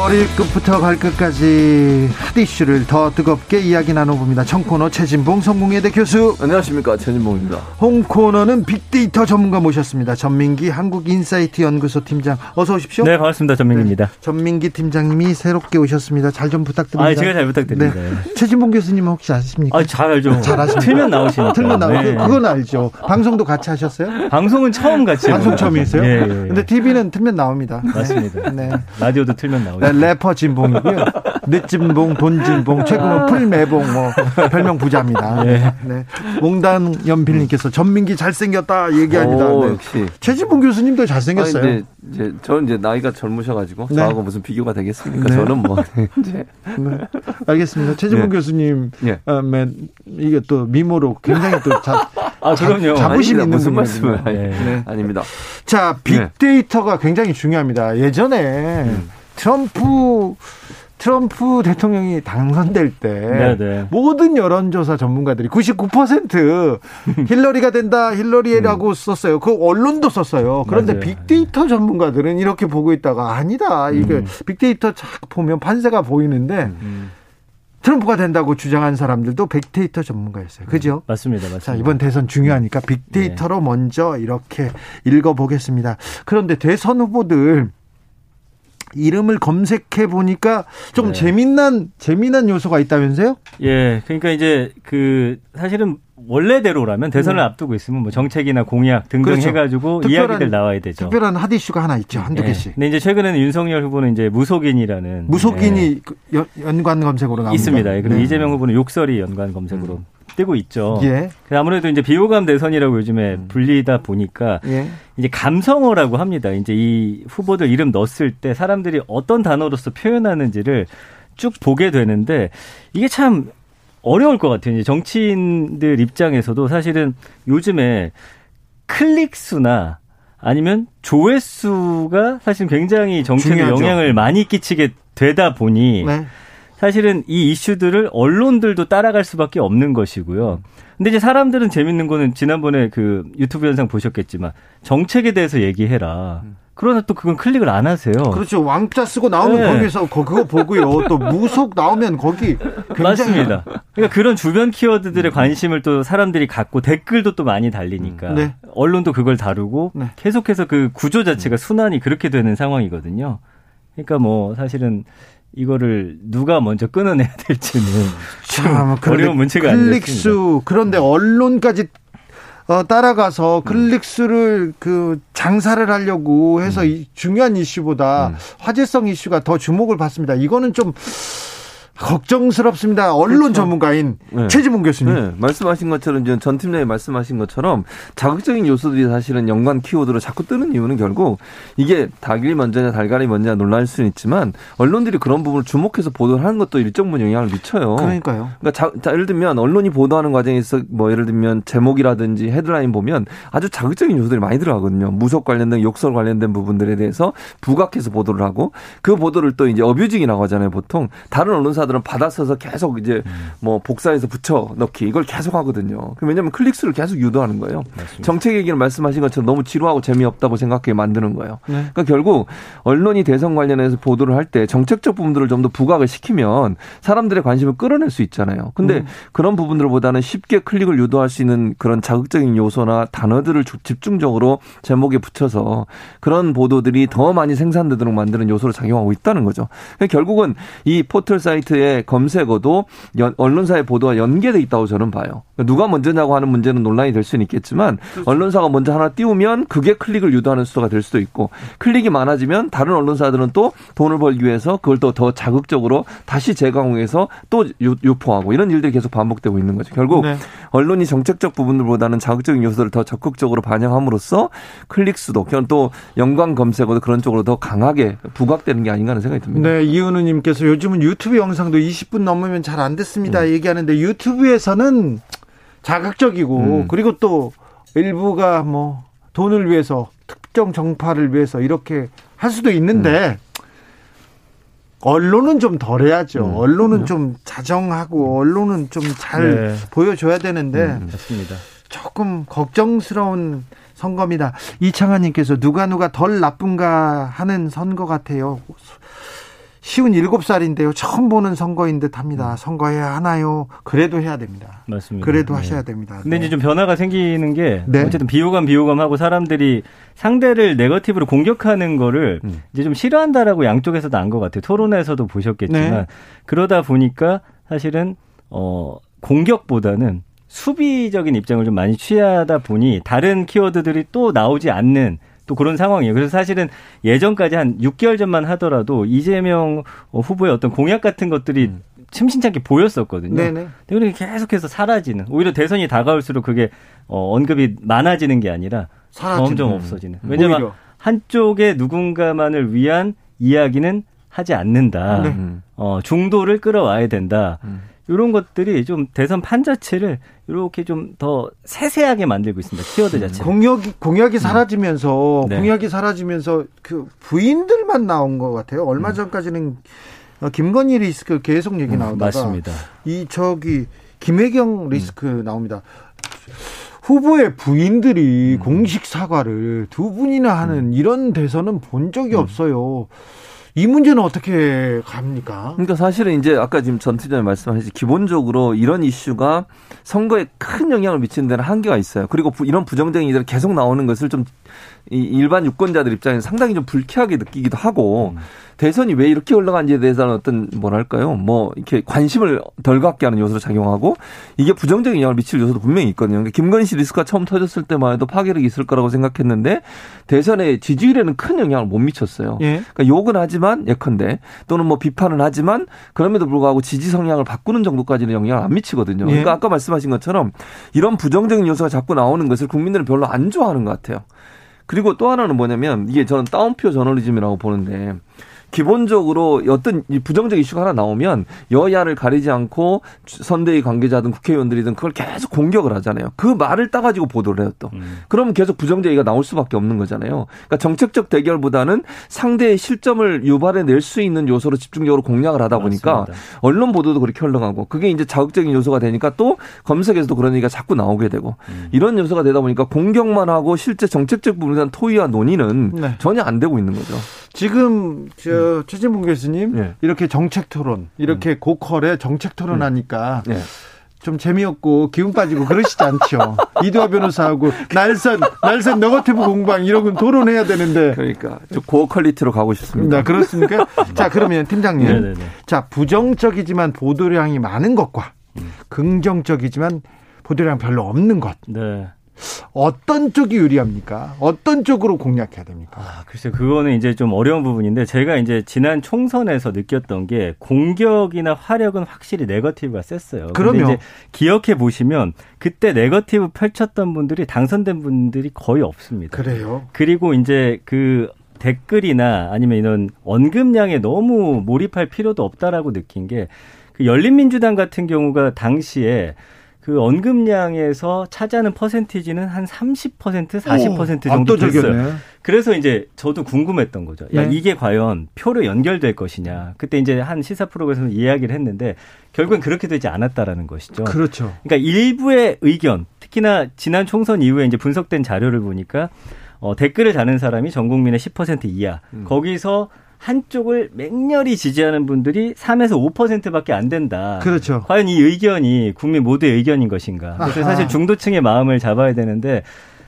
머리끝부터 발끝까지 핫 이슈를 더 뜨겁게 이야기 나눠봅니다. 청코너 최진봉 성공회대 교수. 안녕하십니까 최진봉입니다. 홍코너는 빅데이터 전문가 모셨습니다. 전민기 한국인사이트 연구소 팀장 어서 오십시오. 네 반갑습니다. 전민기입니다. 네, 전민기 팀장님이 새롭게 오셨습니다. 잘 좀 부탁드립니다. 아 제가 잘 부탁드립니다. 네. 최진봉 교수님 혹시 아십니까? 아잘 알죠. 잘 아십니까? 틀면 나오시니까. 틀면 나오고 네. 그건 알죠. 방송도 같이 하셨어요? 방송은 처음 같이. 방송 처음이었어요? 예, 예, 예. 근데 TV는 틀면 나옵니다. 맞습니다. 네. 라디오도 틀면 나오죠. 네, 래퍼 진봉이고요. 늦진봉, 돈진봉, 최근은 풀매봉, 뭐, 별명 부자입니다. 네. 네. 몽단 연필님께서 전민기 잘생겼다 얘기합니다. 오, 네. 역시. 최진봉 교수님도 잘생겼어요. 아니, 이제 저는 이제 나이가 젊으셔가지고 네. 저하고 무슨 비교가 되겠습니까? 저는 뭐 이제. 네. 알겠습니다. 최진봉 교수님, 예. 어, 이게 또 미모로 굉장히 또 자, 아, 그럼요. 자 부심 있는 무슨 말씀을 네. 아닙니다. 자, 빅데이터가 굉장히 중요합니다. 예전에 음. 트럼프 트럼프 대통령이 당선될 때 네네. 모든 여론조사 전문가들이 99% 힐러리가 된다 힐러리라고 음. 썼어요. 그 언론도 썼어요. 그런데 맞아요. 빅데이터 전문가들은 이렇게 보고 있다가 아니다. 이게 음. 빅데이터 착 보면 판세가 보이는데 음. 트럼프가 된다고 주장한 사람들도 빅데이터 전문가였어요. 그죠? 맞습니다. 맞습니다. 자, 이번 대선 중요하니까 빅데이터로 네. 먼저 이렇게 읽어보겠습니다. 그런데 대선 후보들 이름을 검색해 보니까 좀 네. 재미난 재미난 요소가 있다면서요? 예, 그러니까 이제 그 사실은 원래대로라면 대선을 네. 앞두고 있으면 뭐 정책이나 공약 등등 그렇죠. 해가지고 특별한, 이야기들 나와야 되죠. 특별한 핫 이슈가 하나 있죠. 한두 네. 개씩. 근데 이제 최근에는 윤석열 후보는 이제 무속인이라는 무속인이 네. 연관 검색으로 나옵니다. 있습니다. 그리고 네. 이재명 후보는 욕설이 연관 검색으로 음. 뜨고 있죠. 예. 아무래도 이제 비호감 대선이라고 요즘에 음. 불리다 보니까 예. 이제 감성어라고 합니다. 이제 이 후보들 이름 넣었을 때 사람들이 어떤 단어로서 표현하는지를 쭉 보게 되는데 이게 참 어려울 것 같아요. 이제 정치인들 입장에서도 사실은 요즘에 클릭 수나 아니면 조회수가 사실 굉장히 정책에 영향을 많이 끼치게 되다 보니 네. 사실은 이 이슈들을 언론들도 따라갈 수밖에 없는 것이고요. 근데 이제 사람들은 재밌는 거는 지난번에 그 유튜브 영상 보셨겠지만 정책에 대해서 얘기해라. 그러나 또 그건 클릭을 안 하세요. 그렇죠. 왕자 쓰고 나오면 네. 거기서 그거 보고요. 또 무속 나오면 거기 맞습니다. 그러니까 그런 주변 키워드들의 관심을 또 사람들이 갖고 댓글도 또 많이 달리니까 네. 언론도 그걸 다루고 네. 계속해서 그 구조 자체가 순환이 그렇게 되는 상황이거든요. 그러니까 뭐 사실은 이거를 누가 먼저 끊어내야 될지는 참 어려운 문제가 아니에요. 클릭수 그런데 언론까지 어, 따라가서 클릭수를 그 장사를 하려고 해서 음. 이 중요한 이슈보다 음. 화제성 이슈가 더 주목을 받습니다. 이거는 좀 걱정스럽습니다. 언론 그렇죠. 전문가인 네. 최지문 교수님. 네. 말씀하신 것처럼 전 팀장이 말씀하신 것처럼 자극적인 요소들이 사실은 연관 키워드로 자꾸 뜨는 이유는 결국 이게 닭이 먼저냐 달걀이 먼저냐 논란일 수는 있지만 언론들이 그런 부분을 주목해서 보도를 하는 것도 일정 부분 영향을 미쳐요. 그러니까요. 그러니까 자, 자, 예를 들면 언론이 보도하는 과정에서 뭐 예를 들면 제목이라든지 헤드라인 보면 아주 자극적인 요소들이 많이 들어가거든요. 무속 관련된 욕설 관련된 부분들에 대해서 부각해서 보도를 하고 그 보도를 또 이제 어뷰징이라고 하잖아요. 보통 다른 언론사 기사들은 받아서서 계속 이제 음. 뭐 복사해서 붙여 넣기 이걸 계속 하거든요. 왜냐하면 클릭수를 계속 유도하는 거예요. 맞습니다. 정책 얘기를 말씀하신 것처럼 너무 지루하고 재미없다고 생각하게 만드는 거예요. 네. 그러니까 결국 언론이 대선 관련해서 보도를 할 때 정책적 부분들을 좀 더 부각을 시키면 사람들의 관심을 끌어낼 수 있잖아요. 근데 음. 그런 부분들보다는 쉽게 클릭을 유도할 수 있는 그런 자극적인 요소나 단어들을 집중적으로 제목에 붙여서 그런 보도들이 더 많이 생산되도록 만드는 요소로 작용하고 있다는 거죠. 그러니까 결국은 이 포털 사이트 사이트의 검색어도 연, 언론사의 보도와 연계돼 있다고 저는 봐요. 그러니까 누가 먼저냐고 하는 문제는 논란이 될 수는 있겠지만 그렇죠. 언론사가 먼저 하나 띄우면 그게 클릭을 유도하는 수가 될 수도 있고 클릭이 많아지면 다른 언론사들은 또 돈을 벌기 위해서 그걸 또 더 자극적으로 다시 재강호해서 또 유포하고 이런 일들이 계속 반복되고 있는 거죠. 결국 네. 언론이 정책적 부분들보다는 자극적인 요소를 더 적극적으로 반영함으로써 클릭 수도 또 연관 검색어도 그런 쪽으로 더 강하게 부각되는 게 아닌가 하는 생각이 듭니다. 네, 이은우님께서 요즘은 유튜브 영상 도 20분 넘으면 잘 안 됐습니다. 음. 얘기하는데 유튜브에서는 자극적이고 음. 그리고 또 일부가 뭐 돈을 위해서 특정 정파를 위해서 이렇게 할 수도 있는데 음. 언론은 좀 덜해야죠. 음. 언론은 음. 좀 자정하고 언론은 좀잘 네. 보여줘야 되는데 음, 맞습니다. 조금 걱정스러운 선거입니다. 이창환님께서 누가 누가 덜 나쁜가 하는 선거 같아요. 쉬운 일곱 살인데요. 처음 보는 선거인 듯 합니다. 음. 선거해야 하나요? 그래도 해야 됩니다. 맞습니다. 그래도 네. 하셔야 됩니다. 근데 네. 이제 좀 변화가 생기는 게 네. 어쨌든 비호감 비호감하고 사람들이 상대를 네거티브로 공격하는 거를 음. 이제 좀 싫어한다라고 양쪽에서 도난 것 같아요. 토론에서도 보셨겠지만 네. 그러다 보니까 사실은 어 공격보다는 수비적인 입장을 좀 많이 취하다 보니 다른 키워드들이 또 나오지 않는 또 그런 상황이에요. 그래서 사실은 예전까지 한 6개월 전만 하더라도 이재명 후보의 어떤 공약 같은 것들이 음. 심심찮게 보였었거든요. 네네. 근데 계속해서 사라지는 오히려 대선이 다가올수록 그게 어, 언급이 많아지는 게 아니라 사라지는. 점점 없어지는. 음. 왜냐하면 오히려. 한쪽의 누군가만을 위한 이야기는 하지 않는다. 네. 어, 중도를 끌어와야 된다. 음. 이런 것들이 좀 대선 판 자체를 이렇게 좀 더 세세하게 만들고 있습니다. 키워드 자체. 공약이 공약이 사라지면서 음. 네. 공약이 사라지면서 그 부인들만 나온 것 같아요. 얼마 음. 전까지는 어, 김건희 리스크 계속 얘기 음, 나오다가 맞습니다. 이 저기 김혜경 리스크 음. 나옵니다. 후보의 부인들이 음. 공식 사과를 두 분이나 하는 음. 이런 대선은 본 적이 없어요. 이 문제는 어떻게 갑니까? 그러니까 사실은 이제 아까 지금 전 팀장님 말씀하신 기본적으로 이런 이슈가 선거에 큰 영향을 미치는 데는 한계가 있어요. 그리고 이런 부정적인 이들이 계속 나오는 것을 좀 일반 유권자들 입장에서 상당히 좀 불쾌하게 느끼기도 하고 음. 대선이 왜 이렇게 올라간지에 대해서는 어떤 뭐랄까요 뭐 이렇게 관심을 덜 갖게 하는 요소로 작용하고 이게 부정적인 영향을 미칠 요소도 분명히 있거든요. 그러니까 김건희 씨 리스크가 처음 터졌을 때만 해도 파괴력이 있을 거라고 생각했는데 대선의 지지율에는 큰 영향을 못 미쳤어요. 예. 그러니까 욕은 하지만 예컨대 또는 뭐 비판은 하지만 그럼에도 불구하고 지지 성향을 바꾸는 정도까지는 영향을 안 미치거든요. 그러니까 예. 아까 말씀하신 것처럼 이런 부정적인 요소가 자꾸 나오는 것을 국민들은 별로 안 좋아하는 것 같아요. 그리고 또 하나는 뭐냐면 이게 저는 다운표 저널리즘이라고 보는데 기본적으로 어떤 부정적 이슈가 하나 나오면 여야를 가리지 않고 선대위 관계자든 국회의원들이든 그걸 계속 공격을 하잖아요. 그 말을 따가지고 보도를 해요 또. 음. 그러면 계속 부정적 얘기가 나올 수밖에 없는 거잖아요. 그러니까 정책적 대결보다는 상대의 실점을 유발해 낼 수 있는 요소로 집중적으로 공략을 하다 보니까 맞습니다. 언론 보도도 그렇게 흘러가고 그게 이제 자극적인 요소가 되니까 또 검색에서도 그런 얘기가 자꾸 나오게 되고 음. 이런 요소가 되다 보니까 공격만 하고 실제 정책적 부분에 대한 토의와 논의는 네. 전혀 안 되고 있는 거죠. 지금 저 음. 최진봉 교수님 네. 이렇게 정책 토론 이렇게 음. 고퀄의 정책 토론 하니까 음. 네. 좀 재미없고 기운 빠지고 그러시지 않죠. 이두화 변호사하고 날선 날선 너거티브 공방 이런 건 토론해야 되는데 그러니까 좀 고퀄리티로 가고 싶습니다. 네, 그렇습니까? 자 그러면 팀장님, 네네네. 자 부정적이지만 보도량이 많은 것과 음. 긍정적이지만 보도량 별로 없는 것. 네. 어떤 쪽이 유리합니까? 어떤 쪽으로 공략해야 됩니까? 아, 글쎄 그거는 이제 좀 어려운 부분인데 제가 이제 지난 총선에서 느꼈던 게 공격이나 화력은 확실히 네거티브가 셌어요. 그러면 이제 기억해 보시면 그때 네거티브 펼쳤던 분들이 당선된 분들이 거의 없습니다. 그래요. 그리고 이제 그 댓글이나 아니면 이런 언급량에 너무 몰입할 필요도 없다라고 느낀 게 그 열린민주당 같은 경우가 당시에 그 언급량에서 차지하는 퍼센티지는 한 30% 40% 정도 됐어요. 그래서 이제 저도 궁금했던 거죠. 야, 네. 이게 과연 표로 연결될 것이냐. 그때 이제 한 시사 프로그램에서 이야기를 했는데 결국엔 그렇게 되지 않았다라는 것이죠. 그렇죠. 그러니까 일부의 의견, 특히나 지난 총선 이후에 이제 분석된 자료를 보니까 어, 댓글을 다는 사람이 전 국민의 10% 이하. 음. 거기서 한쪽을 맹렬히 지지하는 분들이 3에서 5%밖에 안 된다. 그렇죠. 과연 이 의견이 국민 모두의 의견인 것인가? 그래서 아하. 사실 중도층의 마음을 잡아야 되는데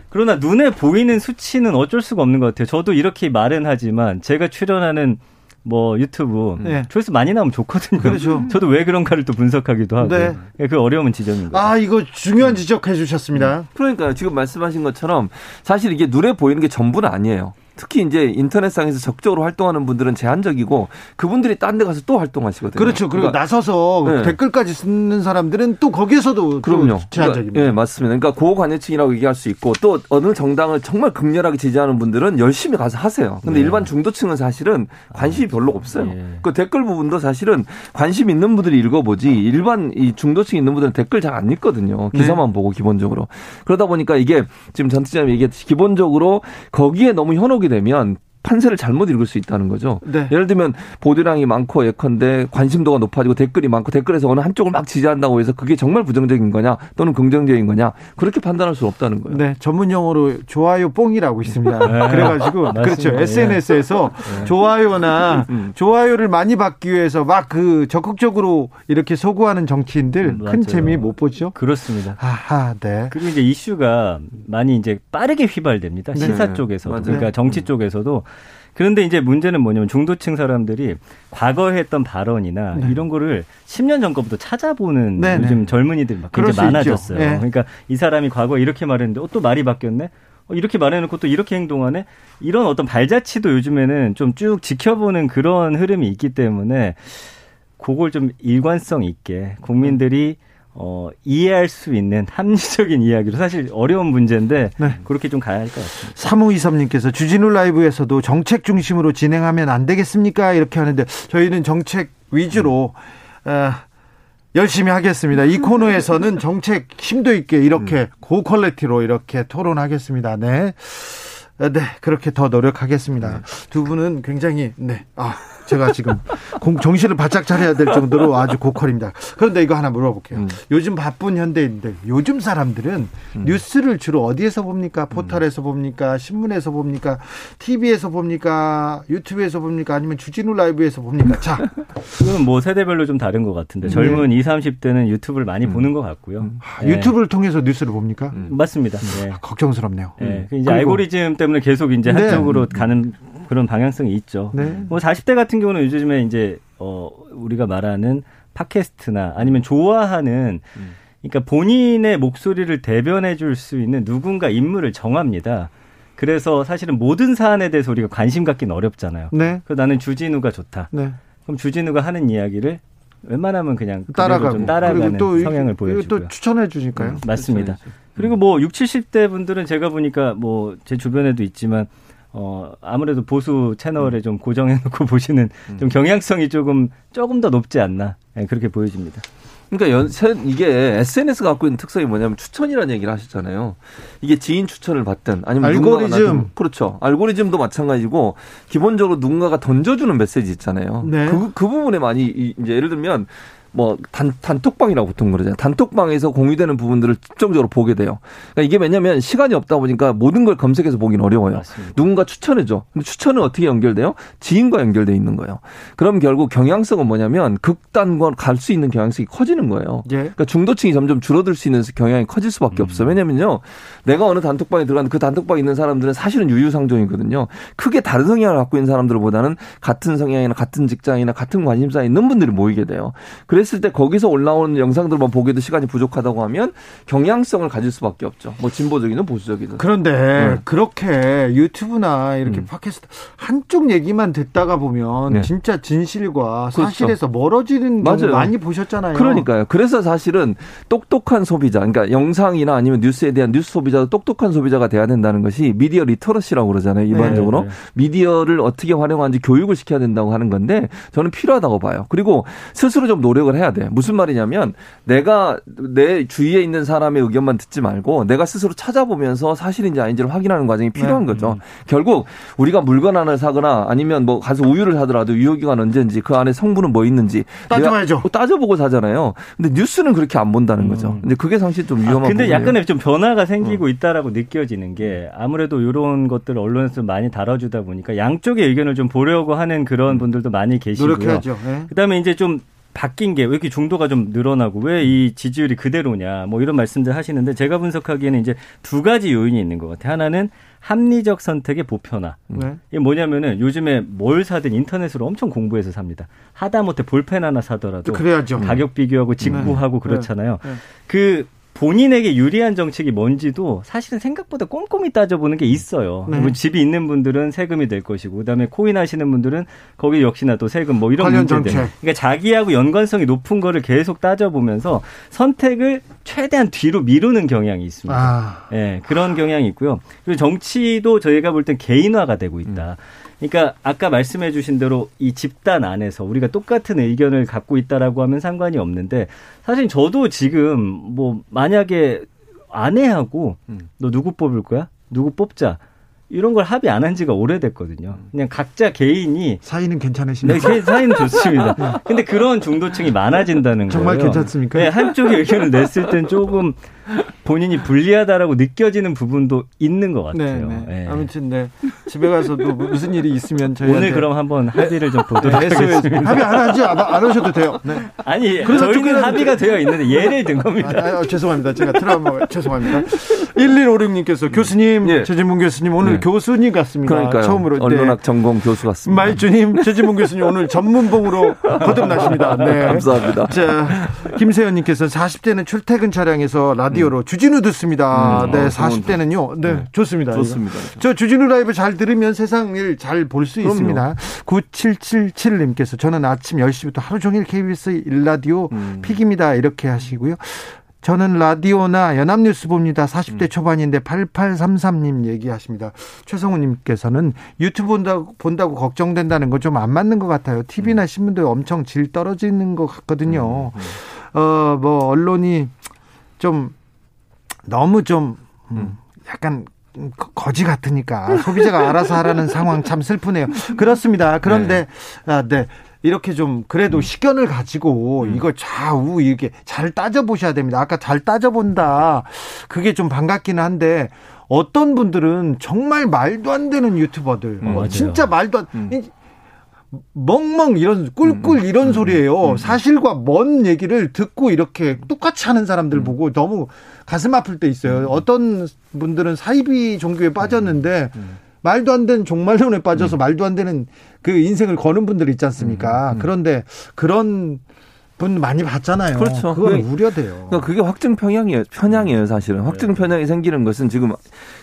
그러나 눈에 보이는 수치는 어쩔 수가 없는 것 같아요. 저도 이렇게 말은 하지만 제가 출연하는 뭐 유튜브 네. 조회수 많이 나오면 좋거든요. 그렇죠. 저도 왜 그런가를 또 분석하기도 하고. 네. 예, 그 어려움은 지점인 거죠. 아, 이거 중요한 지적해 주셨습니다. 그러니까 지금 말씀하신 것처럼 사실 이게 눈에 보이는 게 전부는 아니에요. 특히 이제 인터넷상에서 적극적으로 활동하는 분들은 제한적이고 그분들이 딴 데 가서 또 활동하시거든요. 그렇죠. 그리고 그러니까 나서서 네. 댓글까지 쓰는 사람들은 또 거기에서도 그럼요. 제한적입니다. 그러니까, 네, 맞습니다. 그러니까 고관여층이라고 얘기할 수 있고 또 어느 정당을 정말 극렬하게 지지하는 분들은 열심히 가서 하세요. 근데 네. 일반 중도층은 사실은 관심이 아, 별로 없어요. 예. 그 댓글 부분도 사실은 관심 있는 분들이 읽어보지 일반 이 중도층 있는 분들은 댓글 잘 안 읽거든요. 기사만 네. 보고 기본적으로. 그러다 보니까 이게 지금 전 팀장님이 얘기했듯이 기본적으로 거기에 너무 현혹이 되면 판세를 잘못 읽을 수 있다는 거죠. 네. 예를 들면 보도량이 많고 예컨대 관심도가 높아지고 댓글이 많고 댓글에서 어느 한쪽을 막 지지한다고 해서 그게 정말 부정적인 거냐 또는 긍정적인 거냐 그렇게 판단할 수 없다는 거예요. 네, 전문 용어로 좋아요 뽕이라고 있습니다. 네. 그래가지고 그렇죠. SNS에서 네. 좋아요나 음. 좋아요를 많이 받기 위해서 막 그 적극적으로 이렇게 소구하는 정치인들 음, 큰 재미 못 보죠. 그렇습니다. 아하, 네. 그리고 이제 이슈가 많이 이제 빠르게 휘발됩니다. 네. 시사 쪽에서 그러니까 정치 쪽에서도 그런데 이제 문제는 뭐냐면 중도층 사람들이 과거에 했던 발언이나 네. 이런 거를 10년 전 거부터 찾아보는 네네. 요즘 젊은이들 막 굉장히 많아졌어요. 네. 그러니까 이 사람이 과거에 이렇게 말했는데 어, 또 말이 바뀌었네? 어, 이렇게 말해놓고 또 이렇게 행동하네? 이런 어떤 발자취도 요즘에는 좀 쭉 지켜보는 그런 흐름이 있기 때문에 그걸 좀 일관성 있게 국민들이 어, 이해할 수 있는 합리적인 이야기로 사실 어려운 문제인데 네. 그렇게 좀 가야 할 것 같습니다. 3523님께서 주진우 라이브에서도 정책 중심으로 진행하면 안 되겠습니까? 이렇게 하는데 저희는 정책 위주로 음. 어, 열심히 하겠습니다. 이 코너에서는 정책 심도 있게 이렇게 음. 고퀄리티로 이렇게 토론하겠습니다. 네. 네, 그렇게 더 노력하겠습니다. 네. 두 분은 굉장히 네. 아, 제가 지금 공, 정신을 바짝 차려야 될 정도로 아주 고퀄입니다. 그런데 이거 하나 물어볼게요. 음. 요즘 바쁜 현대인들, 요즘 사람들은 음. 뉴스를 주로 어디에서 봅니까? 포털에서 봅니까? 신문에서 봅니까? TV에서 봅니까? 유튜브에서 봅니까? 아니면 주진우 라이브에서 봅니까? 자. 그건 뭐 세대별로 좀 다른 것 같은데 젊은 네. 20, 30대는 유튜브를 많이 음. 보는 것 같고요. 음. 네. 유튜브를 통해서 뉴스를 봅니까? 음. 맞습니다. 네. 아, 걱정스럽네요. 네. 그 이제 알고리즘 때문에 계속 이제 네. 한쪽으로 가는 그런 방향성이 있죠. 네. 뭐 40대 같은 경우는 요즘에 이제 어 우리가 말하는 팟캐스트나 아니면 좋아하는 음. 그러니까 본인의 목소리를 대변해 줄 수 있는 누군가 인물을 정합니다. 그래서 사실은 모든 사안에 대해서 우리가 관심 갖기는 어렵잖아요. 네. 그 나는 주진우가 좋다. 네. 그럼 주진우가 하는 이야기를 웬만하면 그냥 따라가고 따라가는 또 성향을 보여주고 또 추천해 주니까요. 음, 맞습니다. 그리고 뭐 6, 70대 분들은 제가 보니까 뭐 제 주변에도 있지만 어, 아무래도 보수 채널에 음. 좀 고정해 놓고 보시는 음. 좀 경향성이 조금, 조금 더 높지 않나. 네, 그렇게 보여집니다. 그러니까 연, 이게 SNS가 갖고 있는 특성이 뭐냐면 추천이라는 얘기를 하셨잖아요. 이게 지인 추천을 받든 아니면 알고리즘 그렇죠. 알고리즘도 마찬가지고 기본적으로 누군가가 던져주는 메시지 있잖아요. 네. 그, 그 부분에 많이 이제 예를 들면 뭐 단, 단톡방이라고 보통 그러잖아요. 단톡방에서 공유되는 부분들을 집중적으로 보게 돼요. 그러니까 이게 왜냐면 시간이 없다 보니까 모든 걸 검색해서 보기는 어려워요. 맞습니다. 누군가 추천해줘. 근데 추천은 어떻게 연결돼요? 지인과 연결돼 있는 거예요. 그럼 결국 경향성은 뭐냐면 극단과 갈 수 있는 경향성이 커지는 거예요. 예. 그러니까 중도층이 점점 줄어들 수 있는 경향이 커질 수밖에 음. 없어요. 왜냐면요. 내가 어느 단톡방에 들어가는 그 단톡방에 있는 사람들은 사실은 유유상종이거든요. 크게 다른 성향을 갖고 있는 사람들보다는 같은 성향이나 같은 직장이나 같은 관심사에 있는 분들이 모이게 돼요. 그 랬을 때 거기서 올라오는 영상들만 보기에도 시간이 부족하다고 하면 경향성을 가질 수밖에 없죠. 뭐 진보적이든 보수적이든. 그런데 네. 그렇게 유튜브나 이렇게 음. 팟캐스트 한쪽 얘기만 듣다가 보면 네. 진짜 진실과 그렇죠. 사실에서 멀어지는 맞아요. 많이 보셨잖아요. 그러니까요. 그래서 사실은 똑똑한 소비자, 그러니까 영상이나 아니면 뉴스에 대한 뉴스 소비자도 똑똑한 소비자가 돼야 된다는 것이 미디어 literacy라고 그러잖아요. 일반적으로 네, 네. 미디어를 어떻게 활용하는지 교육을 시켜야 된다고 하는 건데 저는 필요하다고 봐요. 그리고 스스로 좀 노력을 해야 돼. 무슨 말이냐면 내가 내 주위에 있는 사람의 의견만 듣지 말고 내가 스스로 찾아보면서 사실인지 아닌지를 확인하는 과정이 필요한 네. 거죠. 음. 결국 우리가 물건 하나를 사거나 아니면 뭐 가서 우유를 사더라도 유효기간 언제인지 그 안에 성분은 뭐 있는지 따져봐야죠. 따져보고 사잖아요. 근데 뉴스는 그렇게 안 본다는 거죠. 음. 근데 그게 사실 좀 위험한 아, 근데 부분이에요. 약간의 좀 변화가 생기고 어. 있다라고 느껴지는 게 아무래도 이런 것들을 언론에서 많이 다뤄주다 보니까 양쪽의 의견을 좀 보려고 하는 그런 음. 분들도 많이 계시고요. 노력해야죠. 네. 그다음에 이제 좀 바뀐 게 왜 이렇게 중도가 좀 늘어나고 왜 이 지지율이 그대로냐 뭐 이런 말씀들 하시는데 제가 분석하기에는 이제 두 가지 요인이 있는 것 같아요. 하나는 합리적 선택의 보편화. 네. 이게 뭐냐면은 요즘에 뭘 사든 인터넷으로 엄청 공부해서 삽니다. 하다못해 볼펜 하나 사더라도 그래야죠. 가격 비교하고 직구하고 네. 그렇잖아요. 네. 그 본인에게 유리한 정책이 뭔지도 사실은 생각보다 꼼꼼히 따져보는 게 있어요. 네. 집이 있는 분들은 세금이 될 것이고, 그다음에 코인 하시는 분들은 거기 역시나 또 세금 뭐 이런 문제들. 그러니까 자기하고 연관성이 높은 거를 계속 따져보면서 선택을 최대한 뒤로 미루는 경향이 있습니다. 아. 네, 그런 경향이 있고요. 그리고 정치도 저희가 볼 땐 개인화가 되고 있다. 음. 그러니까 아까 말씀해 주신 대로 이 집단 안에서 우리가 똑같은 의견을 갖고 있다라고 하면 상관이 없는데 사실 저도 지금 뭐 만약에 아내하고 음. 너 누구 뽑을 거야? 누구 뽑자. 이런 걸 합의 안 한 지가 오래됐거든요. 그냥 각자 개인이 사이는 괜찮으십니까? 네, 사이는 좋습니다. 네. 근데 그런 중도층이 많아진다는 정말 거예요. 정말 괜찮습니까? 네, 한쪽의 의견을 냈을 땐 조금 본인이 불리하다라고 느껴지는 부분도 있는 것 같아요. 네, 네. 네. 아무튼 네 집에 가서도 무슨 일이 있으면 저희 오늘 그럼 한번 합의를 좀 보도록 네, 하겠습니다. 합의 안 하지 안, 안 하셔도 돼요. 네. 아니 저희는 합의가 되어 있는데 예를 든 겁니다. 아, 아, 죄송합니다. 제가 트라우마 죄송합니다. 1156님께서 교수님 예. 최진봉 교수님 오늘 네. 교수님 같습니다. 그러니까요. 처음으로 언론학 전공 교수 같습니다. 말주님 최진봉 교수님 오늘 전문봉으로 거듭나십니다. 네. 감사합니다. 자 김세현님께서 40대는 출퇴근 차량에서 라디오 로 음. 주진우 듣습니다. 음, 네, 어, 40대는요. 네, 네, 좋습니다. 좋습니다. 저 주진우 라이브 잘 들으면 세상을 잘볼 수 있습니다. 9777님께서 저는 아침 10시부터 하루 종일 KBS 일라디오 음. pick입니다. 이렇게 하시고요. 저는 라디오나 연합뉴스 봅니다. 40대 음. 초반인데 8833님 얘기하십니다. 최성우님께서는 유튜브 본다고, 본다고 걱정된다는 거 좀 안 맞는 것 같아요. TV나 음. 신문도 엄청 질 떨어지는 것 같거든요. 어, 뭐, 언론이 좀 너무 좀 음, 약간 거지 같으니까 소비자가 알아서 하라는 상황 참 슬프네요. 그렇습니다. 그런데 네. 아, 네. 이렇게 좀 그래도 음. 식견을 가지고 음. 이걸 좌우 이렇게 잘 따져 보셔야 됩니다. 아까 잘 따져 본다. 그게 좀 반갑기는 한데 어떤 분들은 정말 말도 안 되는 유튜버들 음, 어, 진짜 말도 안 음. 멍멍 이런 꿀꿀 음, 이런 음, 소리예요. 사실과 먼 얘기를 듣고 이렇게 똑같이 하는 사람들 보고 너무 가슴 아플 때 있어요. 어떤 분들은 사이비 종교에 빠졌는데 말도 안 되는 종말론에 빠져서 음. 말도 안 되는 그 인생을 거는 분들 있지 않습니까? 음, 음. 그런데 그런 분 많이 봤잖아요. 그렇죠. 그건 우려돼요. 그러니까 그게 확증 편향이에요. 편향이에요, 사실은. 확증 네. 편향이 생기는 것은 지금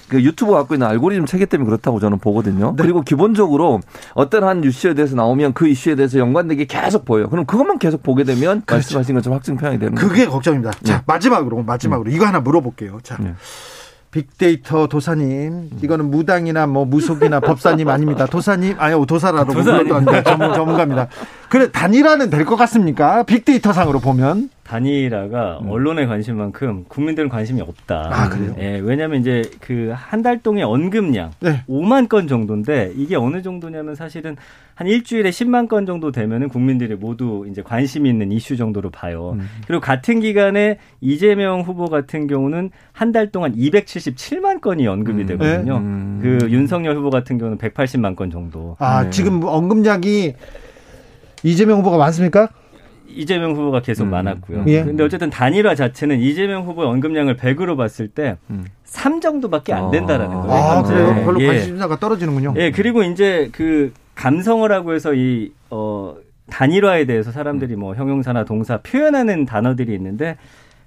그 유튜브 갖고 있는 알고리즘 체계 때문에 그렇다고 저는 보거든요. 네. 그리고 기본적으로 어떤 한 이슈에 대해서 나오면 그 이슈에 대해서 연관되게 계속 보여요. 그럼 그것만 계속 보게 되면 그렇죠. 말씀하신 것처럼 확증 편향이 되는 거죠. 그게 걱정입니다. 자, 네. 마지막으로 마지막으로 음. 이거 하나 물어볼게요. 자. 네. 빅데이터 도사님 이거는 무당이나 뭐 무속이나 법사님 아닙니다. 도사님 아니요 도사라도. 전문 전문가입니다. 그래 단일화는 될 것 같습니까? 빅데이터 상으로 보면 단일화가 음. 언론의 관심만큼 국민들은 관심이 없다. 아, 그래요? 예, 왜냐하면 이제 그 한 달 동의 언급량 네. 5만 건 정도인데 이게 어느 정도냐면 사실은 한 일주일에 10만 건 정도 되면은 국민들이 모두 이제 관심 있는 이슈 정도로 봐요. 음. 그리고 같은 기간에 이재명 후보 같은 경우는 한 달 동안 277만 건이 언급이 음. 되거든요. 네? 음. 그 윤석열 후보 같은 경우는 180만 건 정도. 아, 네. 지금 언급량이 이재명 후보가 많습니까? 이재명 후보가 계속 음. 많았고요. 예. 근데 어쨌든 단일화 자체는 이재명 후보의 언급량을 100으로 봤을 때 음. 3 정도밖에 안 된다라는 거예요. 아, 그래요? 별로 예. 관심사가 떨어지는군요. 예, 그리고 이제 그 감성어라고 해서 이, 어, 단일화에 대해서 사람들이 뭐 형용사나 동사 표현하는 단어들이 있는데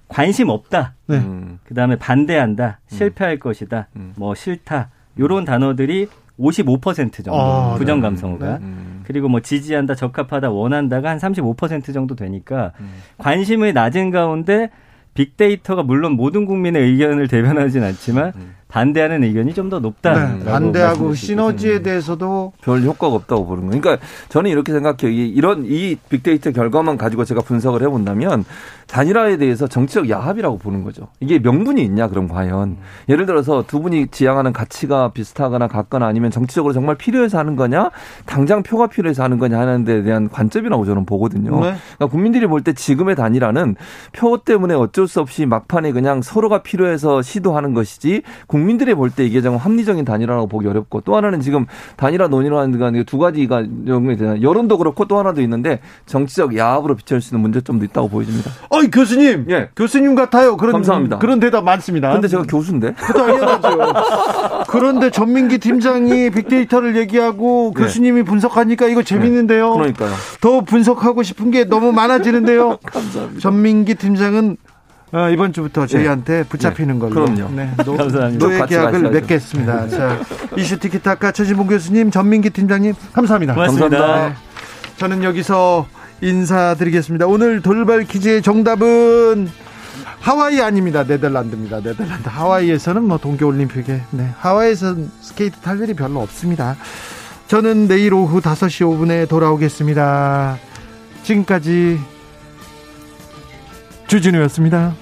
관심 없다. 네. 음. 그 다음에 반대한다. 음. 실패할 것이다. 음. 뭐 싫다. 요런 단어들이 55% 정도 아, 부정 네. 감성어가 네. 음. 그리고 뭐 지지한다, 적합하다, 원한다가 한 35% 정도 되니까 음. 관심의 낮은 가운데 빅데이터가 물론 모든 국민의 의견을 대변하진 않지만 음. 반대하는 의견이 좀 더 높다. 네, 반대하고 시너지에 대해서도 별 효과가 없다고 보는 거예요. 그러니까 저는 이렇게 생각해요. 이런 이 빅데이터 결과만 가지고 제가 분석을 해본다면 단일화에 대해서 정치적 야합이라고 보는 거죠. 이게 명분이 있냐 그럼 과연 예를 들어서 두 분이 지향하는 가치가 비슷하거나 같거나 아니면 정치적으로 정말 필요해서 하는 거냐 당장 표가 필요해서 하는 거냐 하는 데 대한 관점이라고 저는 보거든요. 네. 그러니까 국민들이 볼 때 지금의 단일화는 표 때문에 어쩔 수 없이 막판에 그냥 서로가 필요해서 시도하는 것이지 국 민들이 볼 때 이게 정말 합리적인 단일화라고 보기 어렵고 또 하나는 지금 단일화 논의라는 두 가지가 여론도 그렇고 또 하나도 있는데 정치적 야합으로 비춰질 수 있는 문제점도 있다고 보여집니다. 어이 교수님, 예. 교수님 같아요. 그런 감사합니다. 그런 대답 많습니다. 근데 제가 교수인데. 당연하죠. 그런데 전민기 팀장이 빅데이터를 얘기하고 네. 교수님이 분석하니까 이거 재밌는데요. 네. 그러니까요. 더 분석하고 싶은 게 너무 많아지는데요. 감사합니다. 전민기 팀장은 어, 이번 주부터 저희한테 네. 붙잡히는 걸로. 그럼요. 네, 노, 감사합니다. 노예 계약을 맺겠습니다. 자, 이슈 티키타카 최진봉 교수님, 전민기 팀장님, 감사합니다. 고맙습니다. 감사합니다. 네. 저는 여기서 인사드리겠습니다. 오늘 돌발 퀴즈의 정답은 하와이 아닙니다. 네덜란드입니다. 네덜란드. 하와이에서는 뭐 동계올림픽에, 네. 하와이에서는 스케이트 탈 일이 별로 없습니다. 저는 내일 오후 5시 5분에 돌아오겠습니다. 지금까지 주진우였습니다.